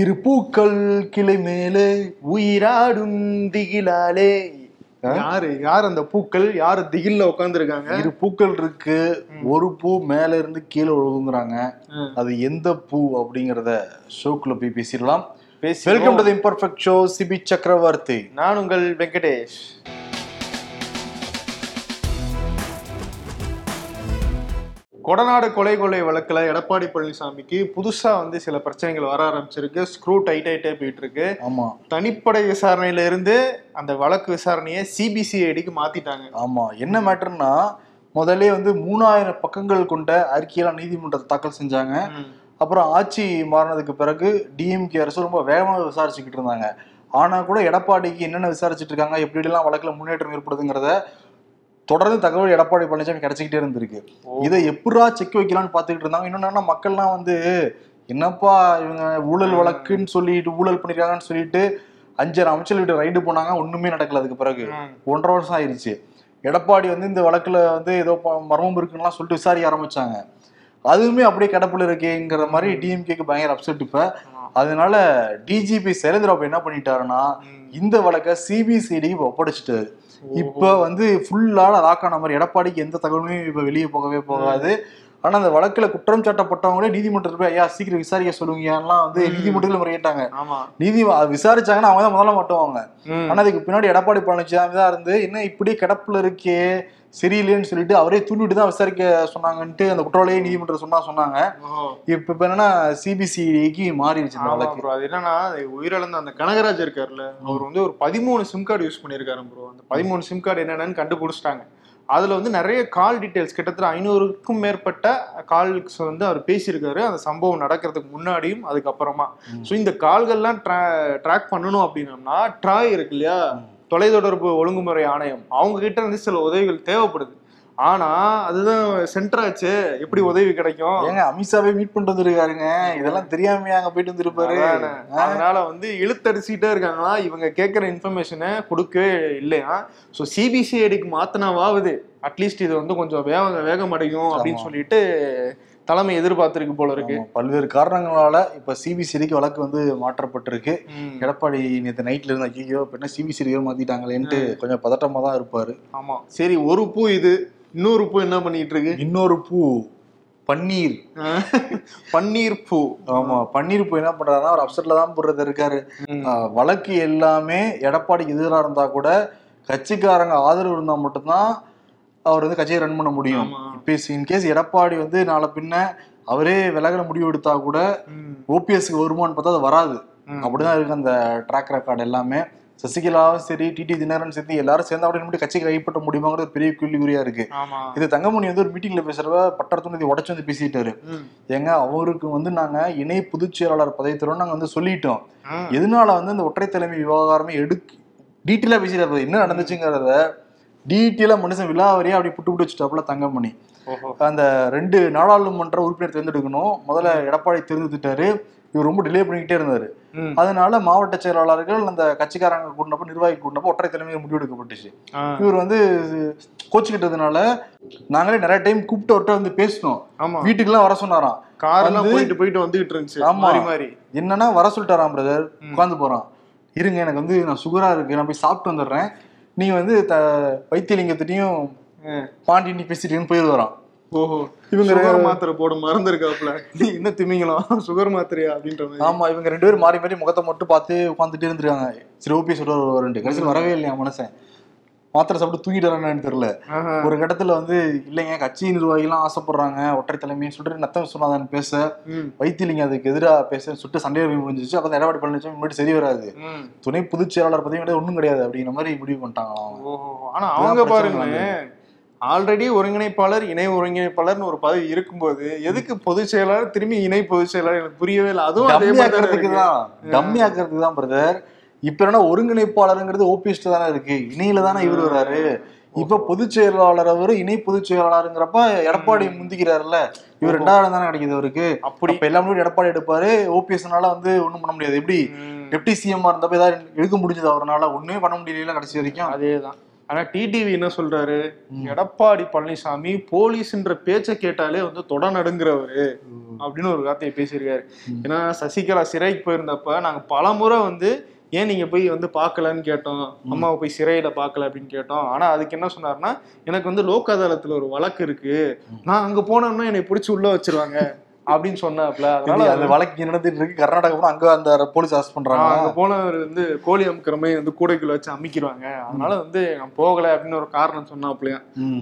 இரு பூக்கள் கிளை மேலே உயிராடும் திகிலாலே? யாரு? யார் அந்த பூக்கள்? யாரு திகில்ல உட்கார்ந்து இருக்காங்க இரு பூக்கள் இருக்கு. ஒரு பூ மேல இருந்து கீழே விழுங்குறாங்க அது எந்த பூ அப்படிங்கறத ஷோக்குள்ள போய் பேசிடலாம். Welcome to the imperfect show Sibi Chakravarthy. நான் உங்கள் வெங்கடேஷ். கொடநாடு கொலை கொலை வழக்குல எடப்பாடி பழனிசாமிக்கு புதுசா வந்து சில பிரச்சனைகள் வர ஆரம்பிச்சிருக்கு. ஸ்க்ரூ டைட் ஆயிட்டே போயிட்டு இருக்கு ஆமா. தனிப்படை விசாரணையில இருந்து அந்த வழக்கு விசாரணையை சிபிசிஐடிக்கு மாத்திட்டாங்க. ஆமா. என்ன மேட்டர்னா முதல்ல வந்து மூணாயிரம் பக்கங்கள் கொண்ட அறிக்கையெல்லாம் நீதிமன்றத்தை தாக்கல் செஞ்சாங்க. அப்புறம் ஆட்சி மாறினதுக்கு பிறகு டிஎம்கே அரசு ரொம்ப வேகமாக விசாரிச்சுக்கிட்டு இருந்தாங்க. ஆனா கூட எடப்பாடிக்கு என்னென்ன விசாரிச்சுட்டு இருக்காங்க எப்படிலாம் வழக்குல முன்னேற்றம் ஏற்படுதுங்கிறத தொடர்ந்து தகவல் எடப்பாடி பழனிசாமி கிடைச்சிக்கிட்டே இருந்திருக்கு. இதை எப்படா செக் வைக்கலாம்னு பார்த்துக்கிட்டு இருந்தாங்க. இன்னொன்னு மக்கள்லாம் வந்து என்னப்பா இவங்க ஊழல் வழக்குன்னு சொல்லிட்டு ஊழல் பண்ணிருக்காங்கன்னு சொல்லிட்டு அஞ்சரை அமைச்சர் வீட்டு ரைடு போனாங்க. ஒண்ணுமே நடக்கல அதுக்கு பிறகு. ஒன்றரை வருஷம் ஆயிருச்சு. எடப்பாடி வந்து இந்த வழக்குல வந்து ஏதோ மர்மம் இருக்குன்னுலாம் சொல்லிட்டு விசாரிக்க ஆரம்பிச்சாங்க. அதுவுமே அப்படியே கிடப்புல இருக்கேங்கிற மாதிரி டிஎம்கேக்கு பயங்கர அப்செட் இப்ப. அதனால டிஜிபி சைலேந்திரபாபு என்ன பண்ணிட்டாருன்னா இந்த வழக்கை சிபிசிஐடிக்கு ஒப்படைச்சிட்டாரு. இப்ப வந்து ஃபுல்லான லாக்கான மாதிரி எடப்பாடிக்கு எந்த தகவலுமே இப்ப வெளியே போகவே போகாது. ஆனா அந்த வழக்குல குற்றம் சாட்டப்பட்டவங்களே நீதிமன்றத்தில் போய் ஐயா சீக்கிரம் விசாரிக்க சொல்லுங்கலாம் வந்து நீதிமன்றத்தில் முறையிட்டாங்க. ஆமா. நீதி விசாரிச்சாங்கன்னா அவங்க தான் முதல்ல மாட்டுவாங்க. ஆனா அதுக்கு பின்னாடி எடப்பாடி பழனிசாமி தான் இருந்து என்ன இப்படி கிடப்புல இருக்கே? சரியில்லைன்னு சொல்லிட்டு அவரே தூண்டிட்டு தான் விசாரிக்க சொன்னாங்கன்ட்டு அந்த குற்றவாளியே நீதிமன்றம் சொன்னா சொன்னாங்க. இப்ப இப்ப என்னன்னா சிபிசிஐடிக்கு மாறிடுச்சு வழக்கு. அது என்னன்னா உயிரிழந்த அந்த கனகராஜ் இருக்காருல்ல அவர் வந்து ஒரு பதிமூணு சிம் கார்டு யூஸ் பண்ணியிருக்காரு ப்ரோ அந்த பதிமூணு சிம் கார்டு என்னென்னு கண்டுபிடிச்சிட்டாங்க. அதுல வந்து நிறைய கால் டீடைல்ஸ் கிட்டத்தட்ட ஐநூறுக்கும் மேற்பட்ட கால்ஸ் வந்து அவர் பேசியிருக்காரு. அந்த சம்பவம் நடக்கிறதுக்கு முன்னாடியும் அதுக்கப்புறமா. ஸோ இந்த கால்கள்லாம் ட்ராக் பண்ணணும் அப்படின்னம்னா ட்ராய் இருக்கு இல்லையா? தொலைத்தொடர்பு ஒழுங்குமுறை ஆணையம். அவங்க கிட்ட இருந்து சில உதவிகள் தேவைப்படுது. ஆனா அதுதான் சென்டர் ஆச்சு. எப்படி உதவி கிடைக்கும்? ஏங்க அமித்ஷாவே மீட் பண்ணிட்டு வந்திருக்காருங்க. இதெல்லாம் தெரியாமையா அங்க போயிட்டு வந்திருப்பாரு. அதானே. அதனால வந்து இழுத்தடிச்சுட்டே இருக்காங்களா? இவங்க கேட்கிற இன்ஃபர்மேஷனை கொடுக்கவே இல்லையா? ஸோ சிபிசிஐடிக்கு மாத்தினாவாவது அட்லீஸ்ட் இது வந்து கொஞ்சம் வேக வேகம் அடையும் அப்படின்னு. சொல்லிட்டு தலைமை எதிர்பார்த்திருக்கு போல இருக்கு. பல்வேறு காரணங்களால இப்ப சிபிசிஐடிக்கு வழக்கு வந்து மாற்றப்பட்டிருக்கு. எடப்பாடி நேற்று நைட்ல இருந்து ஐயோ என்ன சிபிசிஐடியோ மாத்திட்டாங்களேன்ட்டு கொஞ்சம் பதட்டமா தான் இருப்பாரு. ஆமா. சரி ஒரு பூ இது இன்னொரு பூ என்ன பண்ணிட்டு இருக்கு? இன்னொரு பூ பன்னீர். பன்னீர் பூ. ஆமா பன்னீர் பூ என்ன பண்றாருன்னா ஒரு அப்செட்ல தான் போடுறது இருக்காரு. வழக்கு எல்லாமே எடப்பாடிக்கு எதிராக இருந்தா கூட கட்சிக்காரங்க ஆதரவு இருந்தா மட்டும்தான் அவர் வந்து கட்சியை ரன் பண்ண முடியும். இப்போ இன்கேஸ் எடப்பாடி வந்து நாளை பின்ன அவரே விலகின முடிவு எடுத்தா கூட. ஓபிஎஸ்க்கு வருமானு பார்த்தா அது வராது. அப்படிதான் இருக்கு அந்த ட்ராக் ரெக்கார்டு எல்லாமே சசிகலாவும் சரி டிடி தினகரன் சேர்த்து எல்லாரும் சேர்ந்து அப்படி மட்டும் கட்சிக்கு கைப்பற்ற முடியுமாங்கிறது பெரிய கேள்விக்குறியா இருக்கு இது தங்கமணி வந்து ஒரு மீட்டிங்ல பேசுறப்ப பட்டத்துணதி உடச்சு வந்து பேசிட்டாரு. ஏங்க அவருக்கு வந்து நாங்க இணை பொதுச் செயலாளர் பதவி தரோம் நாங்க வந்து சொல்லிட்டோம். எதனால வந்து இந்த ஒற்றை தலைமை விவகாரமே எடுக்க டீட்டெயிலா பேசிட்டாரு என்ன நடந்துச்சுங்கிறத டீட்டெயிலா மனுஷன் விழாவரியா அப்படி புட்டு புட்டு வச்சுட்டாப்புல தங்கமணி. அந்த ரெண்டு நாடாளுமன்ற உறுப்பினர் தேர்ந்தெடுக்கணும். முதல்ல எடப்பாடி தேர்ந்தெடுத்துட்டாரு. இவர் ரொம்ப டிலே பண்ணிக்கிட்டே இருந்தாரு. அதனால மாவட்ட செயலாளர்கள் அந்த கட்சிக்காரங்க கூட்டினப்ப நிர்வாகி கூட்டினப்ப ஒற்றை தலைமையில் முடிவு எடுக்கப்பட்டுச்சு. ஆ. இவர் வந்து கோச்சுக்கிட்டதுனால நாங்களே நிறைய டைம் கூப்பிட்டு அவர்கிட்ட வந்து பேசணும் ஆமா. வீட்டுக்கெல்லாம் வர சொன்னாராம். காரெல்லாம் வந்து- போயிட்டு போயிட்டு வந்துகிட்டு இருந்துச்சு. ஆமா. மாறி என்னன்னா வர சொல்லிட்டாராம் பிரதர் உட்காந்து போறான். இருங்க எனக்கு வந்து நான் சுகரா இருக்கு. நான் போய் சாப்பிட்டு வந்துடுறேன். நீ வந்து த வைத்தியலிங்கத்திட்டையும் ம். பாண்டி நீ பேசிட்டீங்கன்னு போயிடுவாராம் ஓஹோ. இவங்க சுகர் மாத்திரை போட மறந்துருக்காப்ல. நீ என்ன திமிங்கலாம் சுகர் மாத்திரையா அப்படின்ற மாதிரி. ஆமா இவங்க ரெண்டு பேரும் மாறி மாறி முகத்தை மட்டும் பார்த்து உட்காந்துட்டே இருந்திருக்காங்க. சரி ஓபிஎஸ் வருவாருன்ட்டு கடைசியில் வரவே இல்லையா மனுஷன்? மாத்திரை சாப்பிட்டு தூங்கிட்டு வரானு தெரியல. ஒரு கட்டத்துல வந்து இல்லைங்க கட்சி நிர்வாகிலாம் ஆசைப்படுறாங்க ஒற்றை தலைமைன்னு சொல்லிட்டு நத்தம் சொன்னாதான் பேச. ம். வைத்திலிங்க அதுக்கு எதிராக பேச சுட்டு சண்டையை முடிஞ்சிச்சு. அப்ப எடப்பாடி பழனிசாமி முன்னாடி சரி வராது. துணை பொதுச் செயலாளர் கிடையாது ஒண்ணும் கிடையாது அப்படிங்கிற மாதிரி முடிவு பண்ணிட்டாங்களாம் ஆனா அவங்க பாருங்க ஆல்ரெடி ஒருங்கிணைப்பாளர் இணை ஒருங்கிணைப்பாளர்னு ஒரு பதவி இருக்கும்போது எதுக்கு பொதுச் செயலாளர் திரும்பி இணை பொதுச் செயலாளர் எனக்கு புரியவே இல்லை. அதுவும் அதே மாதிரி தானே ஆக்கிறதுக்கு இருக்கு. தான். டம்மி ஆக்கிறதுக்கு தான் பிரதர் இப்ப என்ன ஒருங்கிணைப்பாளருங்கிறது ஓபிஎஸ் தானே இருக்கு. இணையில தானே இவர் வராரு. இப்ப பொதுச் செயலாளர் அவரு இணை பொதுச் செயலாளருங்கிறப்ப எடப்பாடி முந்திக்கிறாருல்ல. இவர் ரெண்டாவது தானே கிடைக்குது அவருக்கு. அப்படி. அப்ப எல்லாமே எடப்பாடி எடுப்பாரு. ஓபிஎஸ்னால வந்து ஒண்ணும் பண்ண முடியாது. எப்படி. டெப்டி சிஎம் இருந்தப்ப ஏதாவது எடுக்க முடிஞ்சது அவரால? ஒண்ணுமே பண்ண முடியல கடைசி வரைக்கும். அதேதான். ஆனா டிடிவி என்ன சொல்றாரு? எடப்பாடி பழனிசாமி போலீஸ்ன்ற பேச்சை கேட்டாலே வந்து தொட நடுங்கிறவரு அப்படின்னு ஒரு வார்த்தையை பேசியிருக்காரு. ஏன்னா சசிகலா சிறைக்கு போயிருந்தப்ப நாங்க பல முறை வந்து ஏன் நீங்க போய் வந்து பார்க்கலன்னு கேட்டோம்? அம்மாவை போய் சிறையில பார்க்கல அப்படின்னு கேட்டோம். ஆனா அதுக்கு என்ன சொன்னாருன்னா எனக்கு வந்து லோக் அதாலத்துல ஒரு வழக்கு இருக்கு. நான் அங்க போனோம்னா என்னை பிடிச்சி உள்ள வச்சிருவாங்க. அப்படின்னு சொன்னாப்ல. அதனால அந்த வழக்கு நடந்துட்டு இருக்கு? கர்நாடகா போனா அங்க அந்த போலீஸ் அரெஸ்ட் பண்றாங்க. அங்க போனவர் வந்து கோழி அமுக்கிற மாதிரி வந்து கூடைக்குள்ள வச்சு அமைக்கிடுவாங்க அதனால வந்து நான் போகல அப்படின்னு ஒரு காரணம் சொன்னாப்லையா.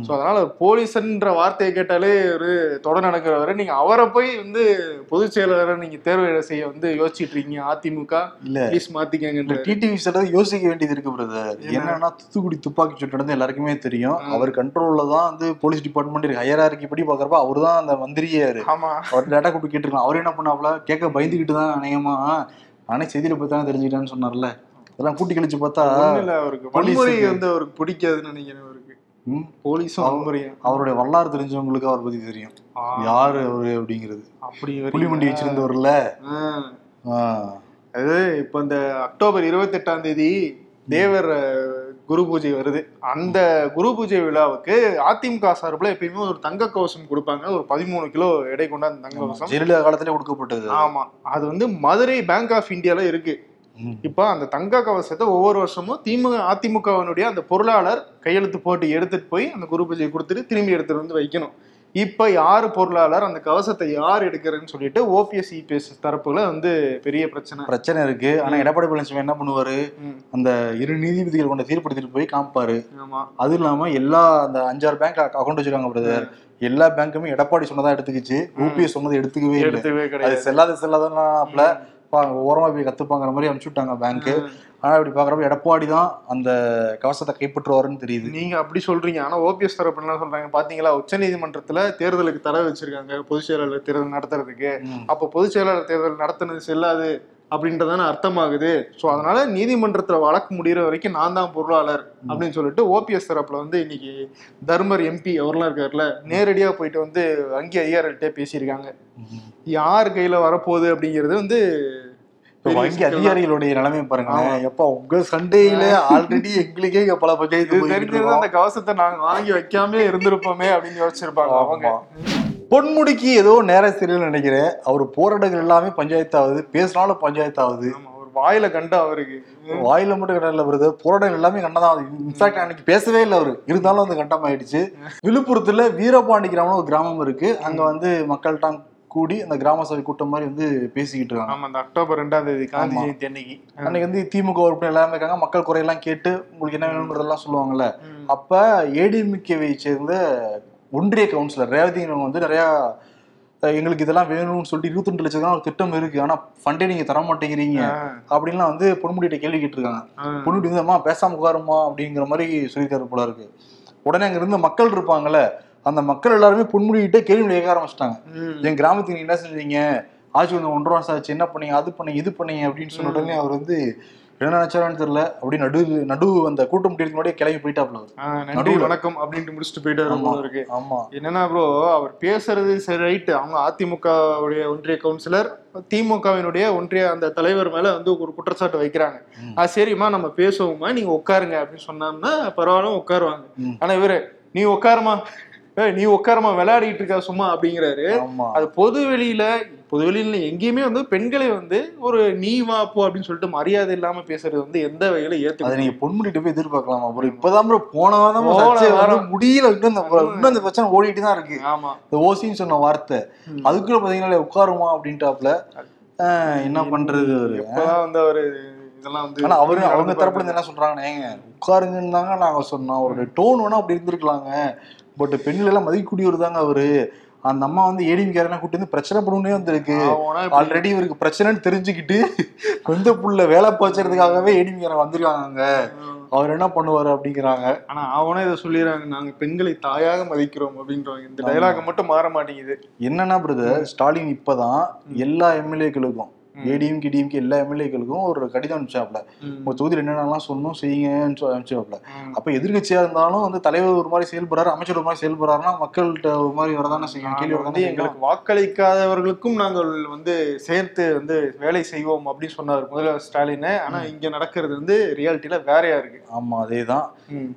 சோ அதனால போலீஸ்ன்ற வார்த்தையை கேட்டாலே ஒரு தொட நடக்கிறவரு நீங்க அவரை போய் வந்து பொதுச் செயலாளரை நீங்க தேர்வு செய்ய வந்து யோசிச்சுட்டு இருக்கீங்க அதிமுக இல்ல. ப்ளீஸ் இந்த மாத்திக்கங்கன்ற டிடிவி சொல்றது யோசிக்க வேண்டியது இருக்கு பிரதர் என்னன்னா தூத்துக்குடி துப்பாக்கி சூட்டு நடந்து எல்லாருக்குமே தெரியும். அவர் கண்ட்ரோல்ல தான் வந்து போலீஸ் டிபார்ட்மெண்ட் இருக்கு ஹையரா இருக்கு இப்படி பாக்குறப்ப அவர் தான் அந்த மந்திரியாரு ஆமா. அவர் டேட்டா கூப்பிட்டு கேட்டிருக்கலாம் அவர் என்ன பண்ணாப்ல கேட்க பயந்துகிட்டு தான் அநேகமா நானே செய்தியில தானே தெரிஞ்சுக்கிட்டேன்னு சொன்னார்ல. அதெல்லாம் கூட்டி கழிச்சு பார்த்தா அவருக்கு வன்முறை வந்து அவருக்கு பிடிக்காதுன்னு நினைக்கிறேன் அவருக்கு. ம், போலீஸும் வன்முறையும் அவருடைய வரலாறு தெரிஞ்சவங்களுக்கு அவர் பத்தி தெரியும். யாரு அவரு அப்படிங்கிறது? அப்படி புலிமண்டி வச்சிருந்தவர்ல? அது இப்ப இந்த அக்டோபர் இருபத்தி எட்டாம் தேதி தேவர் குரு பூஜை வருது. அந்த குரு பூஜை விழாவுக்கு அதிமுக சார்பில் எப்பயுமே ஒரு தங்க கவசம் கொடுப்பாங்க. ஒரு பதிமூணு கிலோ எடை கொண்ட அந்த தங்க கவசம். ஜெயலலிதா காலத்திலே கொடுக்கப்பட்டது ஆமா. அது வந்து மதுரை பேங்க் ஆஃப் இந்தியால இருக்கு. இப்போ அந்த தங்க கவசத்தை ஒவ்வொரு வருஷமும் திமுக அதிமுகவினுடைய அந்த பொருளாளர் கையெழுத்து போட்டு எடுத்துட்டு போய் அந்த குரு பூஜையை கொடுத்துட்டு திரும்பி எடுத்துட்டு வந்து வைக்கணும். இப்ப யாரு பொருளாளர் அந்த கவசத்தை யார் எடுக்கிறேன்னு சொல்லிட்டு ஓபிஎஸ் இபிஎஸ் தரப்புல வந்து பெரிய பிரச்சனை. பிரச்சனை இருக்கு. ஆனா எடப்பாடி பழனிசாமி என்ன பண்ணுவாரு? அந்த இரு நீதிபதிகள் கொண்ட தீர்ப்படுத்திட்டு போய் காமிப்பாரு. ஆமா. அது இல்லாம எல்லா அந்த அஞ்சாறு பேங்க் அக்கௌண்ட் வச்சிருக்காங்க பிரதர் எல்லா பேங்க்குமே எடப்பாடி சொன்னதா எடுத்துக்கிச்சு. யூபிஎஸ் சொன்னதை எடுத்துக்கவே எடுத்துக்கவே கிடையாது. செல்லாத செல்லாதனாப்ல ஓரமா போய் கத்துப்பாங்கிற மாதிரி அனுப்பிச்சு விட்டாங்க பேங்க் ஆனா இப்படி பாக்குறப்ப எடப்பாடி தான் அந்த கவசத்தை கைப்பற்றுவாருன்னு தெரியுது. நீங்க அப்படி சொல்றீங்க. ஆனா ஓபிஎஸ் தரப்பு என்ன சொல்றாங்க? பாத்தீங்களா? உச்சநீதிமன்றத்துல தேர்தலுக்கு தடை வச்சிருக்காங்க பொதுச் செயலாளர் தேர்தல் நடத்துறதுக்கு. அப்ப பொதுச் செயலாளர் தேர்தல் நடத்துனது செல்லாது அப்படின்றதான அர்த்தமாகுது. சோ அதனால நீதிமன்றத்துல வழக்கு முடியிற வரைக்கும் நான் தான் பொருளாளர் அப்படின்னு சொல்லிட்டு ஓபிஎஸ் தரப்புல வந்து இன்னைக்கு தர்மர் எம்பி அவர்லாம் இருக்காருல்ல நேரடியா போயிட்டு வந்து வங்கி அதிகாரிகிட்டே பேசியிருக்காங்க. யார் கையில வரப்போகுது அப்படிங்கிறது வந்து வங்கி. அதிகாரிகளுடைய நிலைமை பாருங்க எப்ப உங்க சண்டையில ஆல்ரெடி எங்களுக்கே பல பஞ்சாயத்து தெரிஞ்சிருந்தா. அந்த கவசத்தை நாங்க வாங்கி வைக்காம இருந்திருப்போமே அப்படின்னு யோசிச்சிருப்பாங்க அவங்க. பொன்முடிக்கு ஏதோ நேர சரியில் நினைக்கிறேன். அவர் போராட்டங்கள் எல்லாமே பஞ்சாயத்து ஆகுது பேசினாலும் பஞ்சாயத்து ஒரு வாயில கண்ட அவருக்கு. வாயில மட்டும் கண்டல வருது போராட்டம் எல்லாமே கண்டதான் இன்ஃபேக்ட் அன்னைக்கு பேசவே இல்லை அவரு. இருந்தாலும் அந்த கண்டம் ஆயிடுச்சு விழுப்புரத்துல வீரபாண்டி கிராமம் ஒரு கிராமம் இருக்கு. அங்க வந்து மக்கள்கிட்ட கூடி அந்த கிராம சபை கூட்டம் மாதிரி வந்து பேசிக்கிட்டு இருக்காங்க. ஆமா அந்த அக்டோபர் ரெண்டாம் தேதி காந்தி. ஜெயந்தி அன்னைக்கு அன்னைக்கு வந்து திமுக உறுப்பினர் எல்லாமே இருக்காங்க. மக்கள் குறையெல்லாம் கேட்டு உங்களுக்கு என்ன வேணும்ன்றதெல்லாம் சொல்லுவாங்கல்ல. அப்ப ஏடிஎம்கேவை சேர்ந்த ஒன்றிய கவுன்சிலர் ரேவதிங்கிறவங்க வந்து நிறைய எங்களுக்கு இதெல்லாம் வேணும்னு சொல்லிட்டு இருபத்தி லட்சம் ஒரு திட்டம் இருக்கு. ஆனா ஃபண்டே நீங்க தர மாட்டேங்கிறீங்க அப்படின்லாம் வந்து பொன்முடிகிட்ட கேள்வி கேட்டிருக்காங்க. ஆ. பொன்முடி வந்து பேசாம உட்காருமா அப்படிங்கிற மாதிரி சொல்லியிருக்காரு போல இருக்கு. உடனே அங்க இருந்த மக்கள் இருப்பாங்கல்ல. அந்த மக்கள் எல்லாருமே பொன்முடிகிட்ட கேள்வி கேட்க ஆரம்பிச்சிட்டாங்க. என் கிராமத்துக்கு நீங்க என்ன செஞ்சீங்க ஆட்சி வந்து ஒன்றரை வருஷம் ஆச்சு என்ன பண்ணீங்க அது பண்ணீங்க இது பண்ணீங்க அப்படின்னு சொன்ன உடனே அவர் வந்து என்ன நினைச்சாருன்னு தெரியல அப்படி நடு நடு அந்த கூட்டம் முடியறதுக்கு கிளம்பி போயிட்டாப்ல நன்றி. வணக்கம் அப்படின்ட்டு முடிச்சுட்டு போயிட்டாரு. போல இருக்கு ஆமா என்னன்னா ப்ரோ அவர் பேசுறது சரி ரைட்டு அவங்க அதிமுக உடைய ஒன்றிய கவுன்சிலர் திமுகவினுடைய ஒன்றிய அந்த தலைவர் மேல வந்து ஒரு குற்றச்சாட்டு வைக்கிறாங்க. ஆ சரிம்மா நம்ம பேசுவோமா நீங்க உட்காருங்க அப்படின்னு சொன்னோம்னா பரவாயில்ல உட்காருவாங்க. ஆனா இவரு நீ உட்காருமா நீ உட்காருமா விளையாடிட்டு இருக்கா சும்மா அப்படிங்கிறாரு. அது பொது வெளியில பொது வெளியில எங்கேயுமே வந்து பெண்களை வந்து ஒரு நீ வா போ அப்படின்னு சொல்லிட்டு மரியாதை இல்லாம பேசுறது வந்து எந்த வகையில ஏத்துக்க நீங்க பொன்முடிட்டு போய் எதிர்பார்க்கலாமா? bro இப்பதான் bro போன வாரம். முடியல இன்னும் இந்த பிரச்சனை ஓடிட்டு தான் இருக்கு. ஆமா. இந்த ஓசின்னு சொன்ன வார்த்தை. அதுக்குள்ள பாத்தீங்கன்னா உட்காருமா அப்படின்ட்டாப்ல. ஆஹ், என்ன பண்றது வந்து அவரு இதெல்லாம் வந்து ஆனா அவரு அவங்க தரப்புல இருந்து என்ன சொல்றாங்கன்னா ஏங்க உட்காருங்கன்னு தாங்க நாங்க சொன்னோம். அவருடைய டோன் வேணா அப்படி இருந்திருக்கலாங்க. பட் பெண்கள் எல்லாம் மதிக்கக்கூடியவர் தாங்க அவரு. அந்த அம்மா வந்து ஏடிஎம்கேரெல்லாம் கூட்டி வந்து பிரச்சனை பண்ணுனே வந்திருக்கு. ஆல்ரெடி இவருக்கு பிரச்சனைன்னு தெரிஞ்சுக்கிட்டு சொந்த புள்ள வேலை பாய்ச்சறதுக்காகவே ஏடிஎம்கேரன் வந்திருக்காங்க அவர் என்ன பண்ணுவாரு அப்படிங்கிறாங்க. ஆனா அவனே இதை சொல்லிடுறாங்க நாங்க பெண்களை தாயாக மதிக்கிறோம் அப்படின்றவங்க இந்த டைலாக் மட்டும் மாற மாட்டேங்குது. என்னன்னா பிரதர் ஸ்டாலின் இப்பதான் எல்லா எம்எல்ஏக்களுக்கும். ஏடிஎம்கே டிஎம்கே எல்லா எம்எல்ஏக்களுக்கும் ஒரு கடிதம் அனுப்பிச்சாப்ல. உங்க தொகுதியில் என்னென்னலாம் சொல்லணும் செய்யுங்கன்னு சொல்லி அனுப்பிச்சாப்ல. அப்ப எதிர்கட்சியா இருந்தாலும் வந்து தலைவர் ஒரு மாதிரி செயல்படுறாரு அமைச்சர் ஒரு மாதிரி செயல்படுறாருன்னா மக்கள்கிட்ட ஒரு மாதிரி வரதானே செய்யும்? கேள்வி வரதானே எங்களுக்கு வாக்களிக்காதவர்களுக்கும் நாங்கள் வந்து சேர்த்து வந்து வேலை செய்வோம் அப்படின்னு சொன்னார் முதல்வர் ஸ்டாலின். ஆனா இங்க நடக்கிறது வந்து ரியாலிட்டியில வேறையா இருக்கு. ஆமா அதேதான்.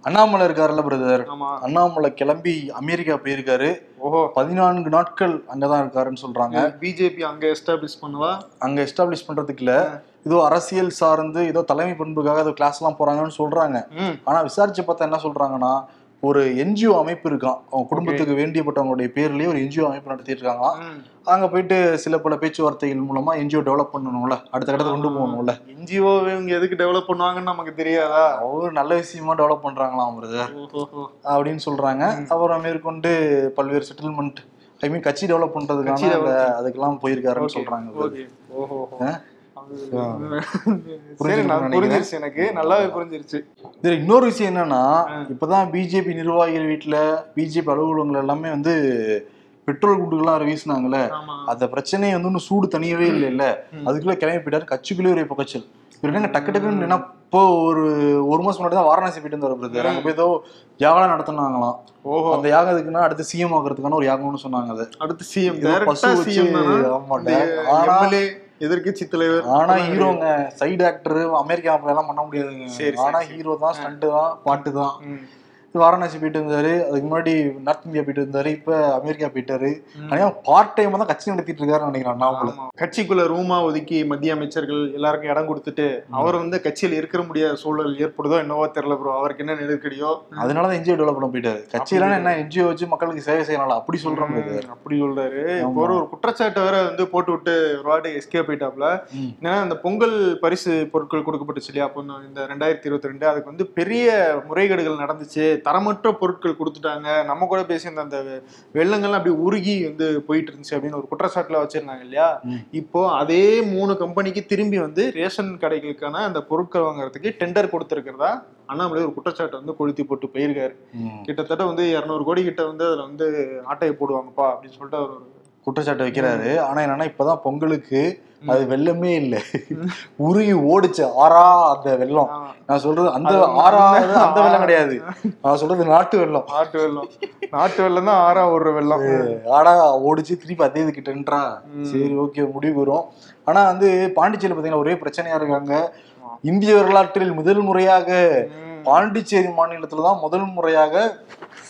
அண்ணாமலை இருக்காருல்ல பிரதர்? அண்ணாமலை கிளம்பி அமெரிக்கா போயிருக்காரு. ஓஹோ. பதினான்கு நாட்கள் அங்கதான் இருக்காருன்னு சொல்றாங்க. பிஜேபி அங்க எஸ்டாப்ளிஷ் பண்ணுவா? அங்க எஸ்டாப்ளிஷ் பண்றதுக்கு இல்ல. ஏதோ அரசியல் சார்ந்து ஏதோ தலைமை பண்புக்காக ஏதோ கிளாஸ் எல்லாம் போறாங்கன்னு சொல்றாங்க. ஆனா விசாரிச்சு பார்த்தா என்ன சொல்றாங்கன்னா ஒரு என்ஜிஓ அமைப்பு இருக்கான் அவங்க குடும்பத்துக்கு வேண்டியப்பட்டவங்களுடைய பேர்லயே ஒரு என்ஜிஓ அமைப்பு நடத்திட்டு இருக்காங்க. அங்க போயிட்டு சில பல பேச்சுவார்த்தைகள் மூலமா என்ஜிஓ டெவலப் பண்ணணும்ல. அடுத்த கட்டத்தை கொண்டு போகணும்ல. என்ஜிஓ இவங்க எதுக்கு டெவலப் பண்ணுவாங்கன்னு நமக்கு தெரியாதா? அவங்க நல்ல விஷயமா டெவலப் பண்றாங்களாம் பிரதர். அப்படின்னு சொல்றாங்க. அப்புறம் மேற்கொண்டு பல்வேறு செட்டில்மெண்ட் ஐ மீன் கட்சி டெவலப் பண்றதுக்கான அதுக்கெல்லாம் போயிருக்காருன்னு சொல்றாங்க புரிஞ்சிருச்சு எனக்கு. நல்லாவே புரிஞ்சிருச்சு. இதுல இன்னொரு விஷயம் என்னன்னா இப்பதான் பிஜேபி நிர்வாகிகள் வீட்டுல பிஜேபி அலுவலகங்கள் எல்லாமே வந்து பெட்ரோல் குண்டுகள்லாம் வீசினாங்கல்ல அந்த பிரச்சனையை வந்து இன்னும் சூடு தனியவே இல்லை இல்ல. அதுக்குள்ள கிளம்பி போயிட்டாரு கட்சிக்குள்ளே ஒரு புகைச்சல். இவர் என்னங்க டக்கு டக்குன்னு என்ன இப்போ ஒரு ஒரு மாசம் முன்னாடி தான் வாரணாசி போயிட்டு இருந்தாரு பிரதர். அங்க போய் ஏதோ யாகம் நடத்தினாங்களாம். ஓஹோ. அந்த யாகம் எதுக்குன்னா அடுத்து சிஎம் ஆகிறதுக்கான ஒரு யாகம்னு சொன்னாங்க அது. அடுத்து சிஎம் பசு வச்சு ஆமா, ஆனா- எம்எல்ஏ எதிர்க்கட்சி தலைவர் ஆனா ஹீரோங்க சைடு ஆக்டர் அமெரிக்கா எல்லாம் பண்ண முடியாதுங்க ஆனா. ஹீரோ தான் ஸ்டண்ட் தான் பாட்டு தான். வாரணாசி போயிட்டு இருந்தாரு. அதுக்கு முன்னாடி நார்த் இந்தியா போயிட்டு இருந்தாரு. இப்ப அமெரிக்கா போயிட்டாரு. ஆனா பார்ட் டைம் தான் கட்சி நடத்திட்டு இருக்காருன்னு நினைக்கிறேன் அண்ணாமலை. கட்சிக்குள்ள ரூமா ஒதுக்கி மத்திய அமைச்சர்கள் எல்லாருக்கும் இடம் கொடுத்துட்டு அவர் வந்து கட்சியில் இருக்க முடியாத சூழல் ஏற்படுதோ என்னவோ தெரியல ப்ரோ அவருக்கு என்ன நெருக்கடியோ? அதனாலதான் என்ஜிஓ டெவலப் பண்ண போயிட்டாரு. கட்சியில என்ன என்ஜிஓ வச்சு மக்களுக்கு சேவை செய்யலாம் அப்படி. ம், அப்படி சொல்றாரு. ஒரு ஒரு குற்றச்சாட்டை வேற வந்து போட்டு விட்டு ஒரு வாட்டி எஸ்கே போயிட்டாப்ல. ம். ஏன்னா இந்த பொங்கல் பரிசு பொருட்கள் கொடுக்கப்பட்டுச்சு இல்லையா? அப்போ இந்த ரெண்டாயிரத்தி இருபத்தி ரெண்டு அதுக்கு வந்து பெரிய முறைகேடுகள் நடந்துச்சு. தரமற்ற பொருட்கள் கொடுத்துட்டாங்க. நம்ம கூட பேசியிருந்த அந்த வெள்ளங்கள்லாம் அப்படி உருகி வந்து போயிட்டு இருந்துச்சு அப்படின்னு ஒரு குற்றச்சாட்டுல வச்சிருந்தாங்க இல்லையா. இப்போ அதே மூணு கம்பெனிக்கு திரும்பி வந்து ரேஷன் கடைகளுக்கான அந்த பொருட்கள் வாங்குறதுக்கு டெண்டர் கொடுத்துருக்கிறதா? அண்ணாமலை ஒரு குற்றச்சாட்டை வந்து கொளுத்தி போட்டு போயிருக்காரு. கிட்டத்தட்ட வந்து இரநூறு கோடி கிட்ட வந்து அதுல வந்து ஆட்டையை போடுவாங்கப்பா அப்படின்னு சொல்லிட்டு அவர் குற்றச்சாட்டு வைக்கிறாரு. ஆனா என்னன்னா இப்பதான் பொங்கலுக்கு அது வெள்ளமே இல்ல. உருகி ஓடுச்சு. ஆறா அந்த வெள்ளம். நான் சொல்றது அந்த ஆறா அந்த- வெள்ளம் கிடையாது. நான் சொல்றது நாட்டு வெள்ளம். நாட்டு வெள்ளம். நாட்டு வெள்ளம் தான் ஆறா ஓடுற வெள்ளம். ஆடா ஓடிச்சு திருப்பி அதே இதுக்கிட்டன்றா ம். சரி ஓகே முடிவு வரும். ஆனா வந்து பாண்டிச்சேரி பாத்தீங்கன்னா ஒரே பிரச்சனையா இருக்காங்க. இந்திய வரலாற்றில் முதல் முறையாக. பாண்டிச்சேரி மாநிலத்துல தான் முதல் முறையாக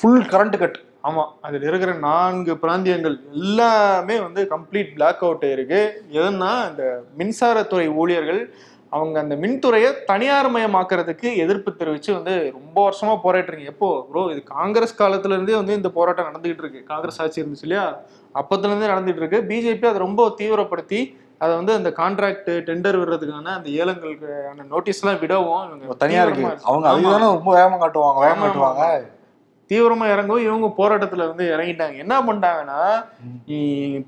ஃபுல் கரண்ட் கட் ஆமா அதுல இருக்கிற நான்கு பிராந்தியங்கள் எல்லாமே வந்து கம்ப்ளீட் பிளாக் அவுட் இருக்கு. எதுன்னா இந்த மின்சாரத்துறை ஊழியர்கள் அவங்க அந்த மின்துறையை தனியார்மயமாக்குறதுக்கு எதிர்ப்பு தெரிவிச்சு வந்து ரொம்ப வருஷமா போராட்டுறீங்க எப்போ? ப்ரோ இது காங்கிரஸ் காலத்துல இருந்தே வந்து இந்த போராட்டம் நடந்துகிட்டு இருக்கு காங்கிரஸ் ஆட்சி இருந்துச்சு இல்லையா? அப்பத்துல இருந்தே நடந்துட்டு இருக்கு பிஜேபி அதை ரொம்ப தீவிரப்படுத்தி அதை வந்து அந்த கான்ட்ராக்ட் டெண்டர் விடுறதுக்கான அந்த ஏலங்களுக்கான நோட்டீஸ் எல்லாம் விடவும் இவங்க தனியா இருக்கு அவங்க. அதுதானே ரொம்ப வேகமா காட்டுவாங்க வேகமா ஆமா, காட்டுவாங்க. தீவிரமா இறங்கவும் இவங்க போராட்டத்துல வந்து இறங்கிட்டாங்க. என்ன பண்ணிட்டாங்கன்னா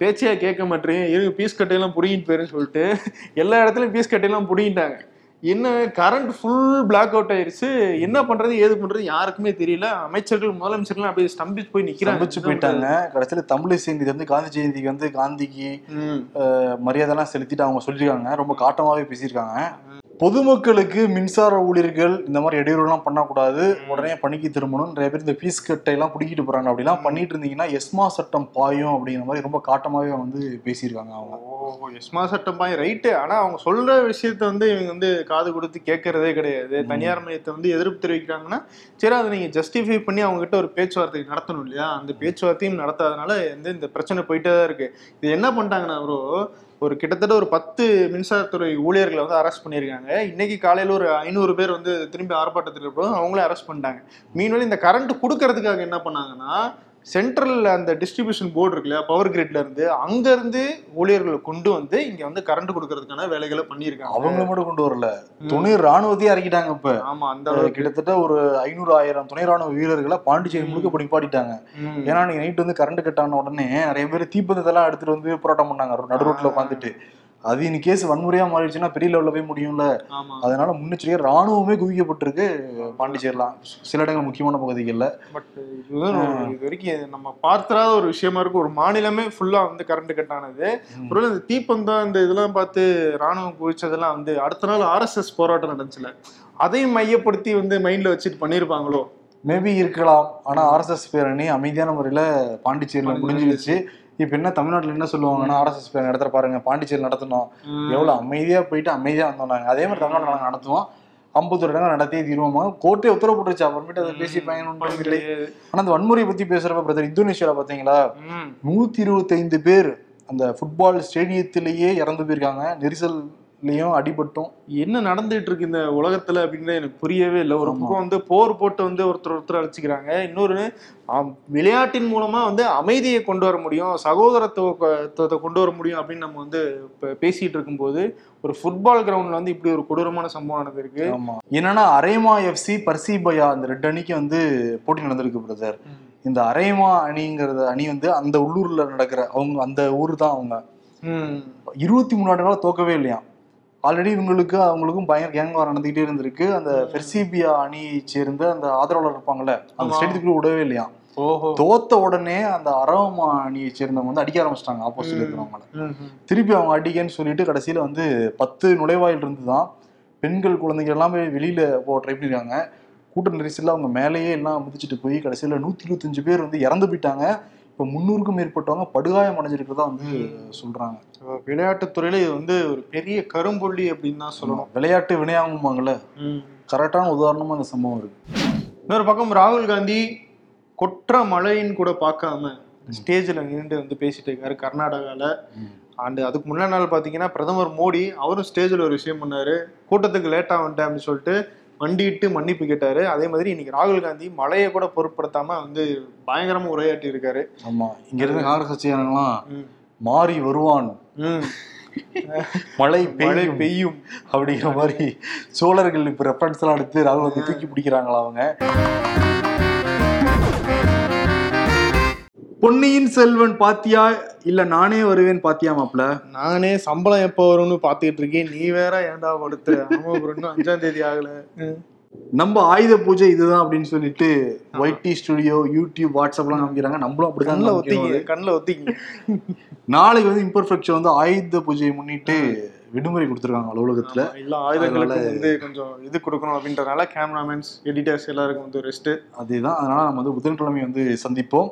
பேச்சையா கேட்க மாட்டேன் இருங்க பீஸ் கட்டையெல்லாம் புடிங்கிட்டு போயிருன்னு சொல்லிட்டு எல்லா இடத்துலயும் பீஸ் கட்டையெல்லாம் புடிங்கிட்டாங்க. என்ன கரண்ட் ஃபுல் பிளாக் அவுட் ஆயிருச்சு. என்ன பண்றது ஏது பண்றது யாருக்குமே தெரியல. அமைச்சர்கள் முதலமைச்சர்கள் அப்படியே ஸ்தம்பிச்சு போய் நிக்கிறாங்க. போயிட்டாங்க. கடைசியில தமிழ் ஜெயந்தி வந்து காந்தி ஜெயந்திக்கு வந்து காந்திக்கு. மரியாதை எல்லாம் செலுத்திட்டு அவங்க சொல்லியிருக்காங்க. ரொம்ப காட்டமாவே பேசியிருக்காங்க. பொதுமக்களுக்கு மின்சார ஊழியர்கள் இந்த மாதிரி இடையூறுலாம் பண்ணக்கூடாது. உடனே பணிக்கு திரும்பணும். நிறைய பேர் இந்த ஃபீஸ் கட்டை எல்லாம் பிடிக்கிட்டு போறாங்க. அப்படிலாம் பண்ணிட்டு இருந்தீங்கன்னா எஸ்மா சட்டம் பாயும் அப்படிங்கிற மாதிரி ரொம்ப காட்டமாவே வந்து பேசியிருக்காங்க அவங்க. ஓ எஸ்மா சட்டம் பாய் ரைட்டு ஆனா அவங்க சொல்ற விஷயத்த வந்து இவங்க வந்து காது கொடுத்து கேட்கறதே கிடையாது. தனியார் மையத்தை வந்து எதிர்ப்பு தெரிவிக்கிறாங்கன்னா சரி அதை நீங்க ஜஸ்டிஃபை பண்ணி அவங்க கிட்ட ஒரு பேச்சுவார்த்தை நடத்தணும் இல்லையா? அந்த பேச்சுவார்த்தையும் நடத்தாதனால வந்து இந்த பிரச்சனை போயிட்டே தான் இருக்கு. இது என்ன பண்ணிட்டாங்கன்னா ப்ரோ ஒரு கிட்டத்தட்ட ஒரு பத்து மின்சாரத்துறை ஊழியர்களை வந்து அரெஸ்ட் பண்ணியிருக்காங்க. இன்னைக்கு காலையில் ஒரு ஐநூறு பேர் வந்து திரும்பி ஆர்ப்பாட்டத்தில் இருப்பதும் அவங்களே அரெஸ்ட் பண்ணிட்டாங்க. மீன்வெளி இந்த கரண்ட் கொடுக்கறதுக்காக என்ன பண்ணாங்கன்னா சென்ட்ரல் அந்த டிஸ்ட்ரிபியூஷன் போர்டு இருக்கு இல்லையா பவர் கிரிட்ல இருந்து அங்க இருந்து ஊழியர்களை கொண்டு வந்து இங்க வந்து கரண்ட் கொடுக்கறதுக்கான வேலைகளை பண்ணியிருக்காங்க. அவங்கள மட்டும் கொண்டு வரல. துணை ராணுவத்தையே இறக்கிட்டாங்க இப்ப. ஆமா அந்த கிட்டத்தட்ட ஒரு ஐநூறு ஆயிரம் துணை ராணுவ வீரர்களை பாண்டிச்சேரி முழுக்க இப்ப நிப்பாட்டிட்டாங்க ம். ஏன்னா நீங்க நைட் வந்து கரண்ட் கட் ஆன உடனே நிறைய பேர் தீப்பந்தத்தெல்லாம் எடுத்துட்டு வந்து போராட்டம் பண்ணாங்க. நடு ரோட்ல உட்காந்துட்டு அது இனி கேஸ் வன்முறையா மாறிடுச்சுன்னா பெரிய லெவல்ல போய் முடியும்ல. அதனால முன்னெச்சரிக்கை ராணுவமே குவிக்கப்பட்டிருக்கு. பாண்டிச்சேரிலாம் சில இடங்கள் முக்கியமான பகுதிகளில். பட் ஒரு- இது வரைக்கும் நம்ம பார்த்திராத ஒரு விஷயமா இருக்கு. ஒரு மாநிலமே ஃபுல்லா வந்து கரண்ட் கட் ஆனது ஒருவேளை இந்த தீப்பந்தம் இந்த இதெல்லாம் பார்த்து ராணுவம் குவிச்சதெல்லாம் வந்து அடுத்த நாள் ஆர்எஸ்எஸ் போராட்டம் நடந்துச்சுல. அதையும் மையப்படுத்தி வந்து மைண்ட்ல வச்சுட்டு பண்ணிருப்பாங்களோ? மேபி இருக்கலாம். ஆனா ஆர்எஸ்எஸ் பேரணி அமைதியான முறையில பாண்டிச்சேரியில முடிஞ்சிருச்சு. இப்ப என்ன தமிழ்நாட்டுல என்ன சொல்லுவாங்கன்னா ஆர்எஸ்எஸ் பேரணி நடத்துற பாருங்க பாண்டிச்சேரி நடத்தணும் எவ்வளவு அமைதியா போயிட்டு அமைதியா வந்தோம் நாங்க. அதே மாதிரி தமிழ்நாடு நாங்க நடத்துவோம். ஐம்பத்தொரு இடங்கள் நடத்தியே தீர்வோமா. கோர்ட்டே உத்தரவு போட்டுருச்சு. அப்புறமேட்டு அதை பேசி பயன் இல்லை. ஆனா அந்த வன்முறையை பத்தி பேசுறப்ப பிரதர் இந்தோனேஷியால பாத்தீங்களா? ம். நூத்தி இருபத்தைந்து பேர் அந்த ஃபுட்பால் ஸ்டேடியத்திலேயே இறந்து போயிருக்காங்க. நெரிசல்லையும் அடிபட்டும். என்ன நடந்துட்டு இருக்கு இந்த உலகத்துல அப்படின்னு எனக்கு புரியவே இல்லை. ஒரு பக்கம் வந்து போர் போட்டு வந்து ஒருத்தர் ஒருத்தர் அடிச்சுக்கிறாங்க இன்னொரு விளையாட்டின் மூலமா வந்து அமைதியை கொண்டு வர முடியும் சகோதரத்துவத்தை கொண்டு வர முடியும் அப்படின்னு நம்ம வந்து இப்ப பேசிட்டு இருக்கும்போது ஒரு ஃபுட்பால் கிரவுண்ட்ல வந்து இப்படி ஒரு கொடூரமான சம்பவம் நடந்திருக்கு. என்னன்னா அரேமா எஃப்சி பர்சிபயா அந்த ரெண்டு அணிக்கு வந்து போட்டி நடந்திருக்கு பிரதர் இந்த அரேமா அணிங்கிறது அணி வந்து அந்த உள்ளூர்ல நடக்கிற அவங்க அந்த ஊர் தான் அவங்க. இருபத்தி மூணு ஆண்டுகளா தோக்கவே இல்லையாம். ஆல்ரெடி இவங்களுக்கு அவங்களுக்கும் பயங்கர கேங் வார் நடந்துகிட்டே இருந்திருக்கு. அந்த பெர்சிபியா அணியை சேர்ந்த அந்த ஆதரவாளர் இருப்பாங்கல்ல அந்த. ஸ்டேடியத்துக்குள்ள விடவே இல்லையாம் ஓஹோ. தோத்த உடனே அந்த அரவமா அணியை சேர்ந்தவங்க வந்து அடிக்க ஆரம்பிச்சிட்டாங்க ஆப்போசிட் இருக்கிறவங்கள. திருப்பி அவங்க அடிக்கன்னு சொல்லிட்டு கடைசியில வந்து பத்து நுழைவாயில் இருந்து தான் பெண்கள் குழந்தைகள் எல்லாமே வெளியில போக ட்ரை பண்ணிருக்காங்க. கூட்ட நெரிசல்ல அவங்க மேலேயே எல்லாம் மிதிச்சிட்டு போய் கடைசியில நூத்தி இருபத்தஞ்சு பேர் வந்து இறந்து போயிட்டாங்க. இப்ப முன்னூறுக்கும் மேற்பட்டவங்க படுகாயம் அடைஞ்சிருக்கிறதா வந்து சொல்றாங்க. விளையாட்டுத்துறையில இது வந்து ஒரு பெரிய கரும்புள்ளி அப்படின்னு தான் சொல்லணும். விளையாட்டு வினையாகுமாங்கல்ல ம். கரெக்டான உதாரணமா இந்த சம்பவம் இருக்கு. இன்னொரு பக்கம் ராகுல் காந்தி கொற்ற மழையின் கூட பார்க்காம ஸ்டேஜில் நின்று வந்து பேசிட்டு இருக்காரு கர்நாடகால. அண்ட் அதுக்கு முன்னாடி நாள் பார்த்தீங்கன்னா பிரதமர் மோடி அவரும் ஸ்டேஜில் ஒரு விஷயம் பண்ணாரு. கூட்டத்துக்கு லேட்டாக வந்துட்டேன் அப்படின்னு சொல்லிட்டு மண்டிட்டு மன்னிப்பு கேட்டாரு. அதே மாதிரி இன்னைக்கு ராகுல் காந்தி மழையை கூட பொருட்படுத்தாம வந்து பயங்கரமா உரையாட்டி இருக்காரு. ஆமா இங்க இருந்து காங்கிரஸ் கட்சியானலாம் ம். மாறி வருவான். ம். மழை மழை பெய்யும் பெய்யும். அப்படிங்கிற மாதிரி சோழர்கள் இப்ப ரெஃபரன்ஸ் எல்லாம் எடுத்து ராகுல் காந்தி தூக்கி பிடிக்கிறாங்களா அவங்க? பொன்னியின் செல்வன் பாத்தியா? இல்ல நானே வருவேன் பாத்தியா மாப்ள நானே சம்பளம் எப்போ வரும்னு பார்த்துக்கிட்டு இருக்கேன். நீ வேற ஏன்டா படுத்து? ஆமா bro, இன்னும் அஞ்சாம் தேதி ஆகல. நம்ம ஆயுத பூஜை இதுதான் அப்படின்னு சொல்லிட்டு ஒய்டி ஸ்டுடியோ யூடியூப் வாட்ஸ்அப்லாம் காமிக்கிறாங்க. நம்மளும் அப்படிதான். ஒத்திங்க கண்ணில் ஒத்திங்க. நாளைக்கு வந்து இம்பர்ஃபெக்ட் வந்து ஆயுத பூஜையை முன்னிட்டு விடுமுறை கொடுத்துருக்காங்க அலுவலகத்துல. எல்லா ஆயுதங்களுக்கும் அதனால- வந்து கொஞ்சம் இது கொடுக்கணும் அப்படின்றதுனால கேமராமேன்ஸ் எடிட்டர்ஸ் எல்லாருக்கும் வந்து ரெஸ்ட் அதேதான். அதனால நம்ம வந்து புதன்கிழமை வந்து சந்திப்போம்.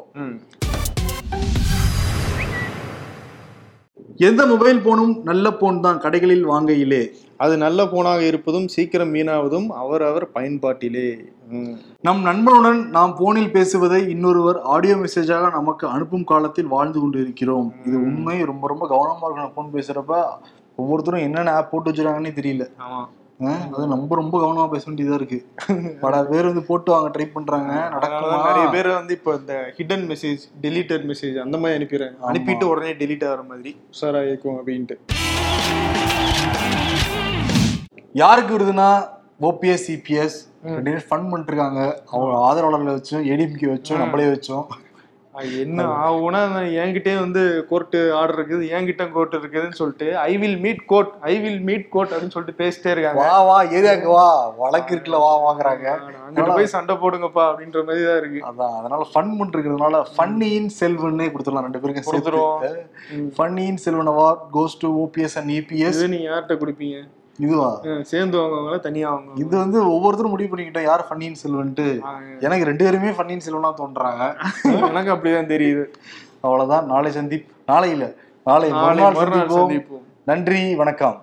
எந்த மொபைல் போனும் நல்ல போன் தான் கடைகளில் வாங்கையிலே. அது நல்ல போனாக இருப்பதும் சீக்கிரம் வீணாவதும் அவரவர் பயன்பாட்டிலே. ம். நம் நண்பனுடன் நாம் போனில் பேசுவதை இன்னொருவர் ஆடியோ மெசேஜாக நமக்கு அனுப்பும் காலத்தில் வாழ்ந்து கொண்டு இருக்கிறோம் இது உண்மை. ரொம்ப ரொம்ப கவனமா இருக்கணும். போன் பேசுறப்ப ஒவ்வொருத்தரும் என்னென்ன ஆப் போட்டு வச்சிருக்காங்கன்னே தெரியல. அது நம்ம ரொம்ப கவனமா பேச வேண்டியதா இருக்கு. பல பேர் வந்து போட்டு வாங்க ட்ரை பண்றாங்க அதனாலதான் நிறைய பேர் வந்து இப்போ இந்த ஹிடன் மெசேஜ் டெலிட்டட் மெசேஜ் அந்த மாதிரி அனுப்பிடுறாங்க. அனுப்பிட்டு உடனே டெலிட் ஆகிற மாதிரி. உஷாரா இருக்கும் அப்படின்ட்டு. யாருக்கு வருதுன்னா ஓபிஎஸ் சிபிஎஸ் ஃபன் பண்ணிட்டு இருக்காங்க. அவங்க ஆதரவாளர்களை வச்சும் ஏடிஎம்கே வச்சும் நம்மளே வச்சோம். என்ன? ஆகும்னா நான் என்கிட்டே வந்து கோர்ட்டு ஆர்டர் இருக்குது. என்கிட்ட கோர்ட் இருக்குதுன்னு சொல்லிட்டு I will meet court I will meet court அப்படின்னு சொல்லிட்டு பேசிட்டே இருக்காங்க. வா வா ஏரியாக்கு வா. வழக்கு இருக்குல்ல வா வாங்குறாங்க. அங்கிட்டு போய் சண்டை போடுங்கப்பா அப்படின்ற மாதிரி தான் இருக்கு. அதான் அதனால ஃபன் பண்ணிருக்கிறதுனால ஃபன்னியின் செல்வன்னே கொடுத்துடலாம். ரெண்டு பேருக்கும் கொடுத்துருவோம். ஃபன்னியின் Selvan award goes to OPS and EPS நீங்க யார்கிட்ட கொடுப்பீங்க? இதுவா? சேர்ந்து வாங்குவாங்களா தனியா வாங்குவாங்க. இது வந்து ஒவ்வொருத்தரும் முடிவு பண்ணிக்கிட்டோம் யார் ஃபன்னியின் செல்வன்ட்டு? எனக்கு ரெண்டு பேருமே ஃபன்னியின் செல்வனா தோன்றாங்க. எனக்கு அப்படிதான் தெரியுது. அவ்வளவுதான். நாளை சந்திப் நாளை இல்ல நாளை நாளை மறுநாள் சந்திப்போம். நன்றி வணக்கம்.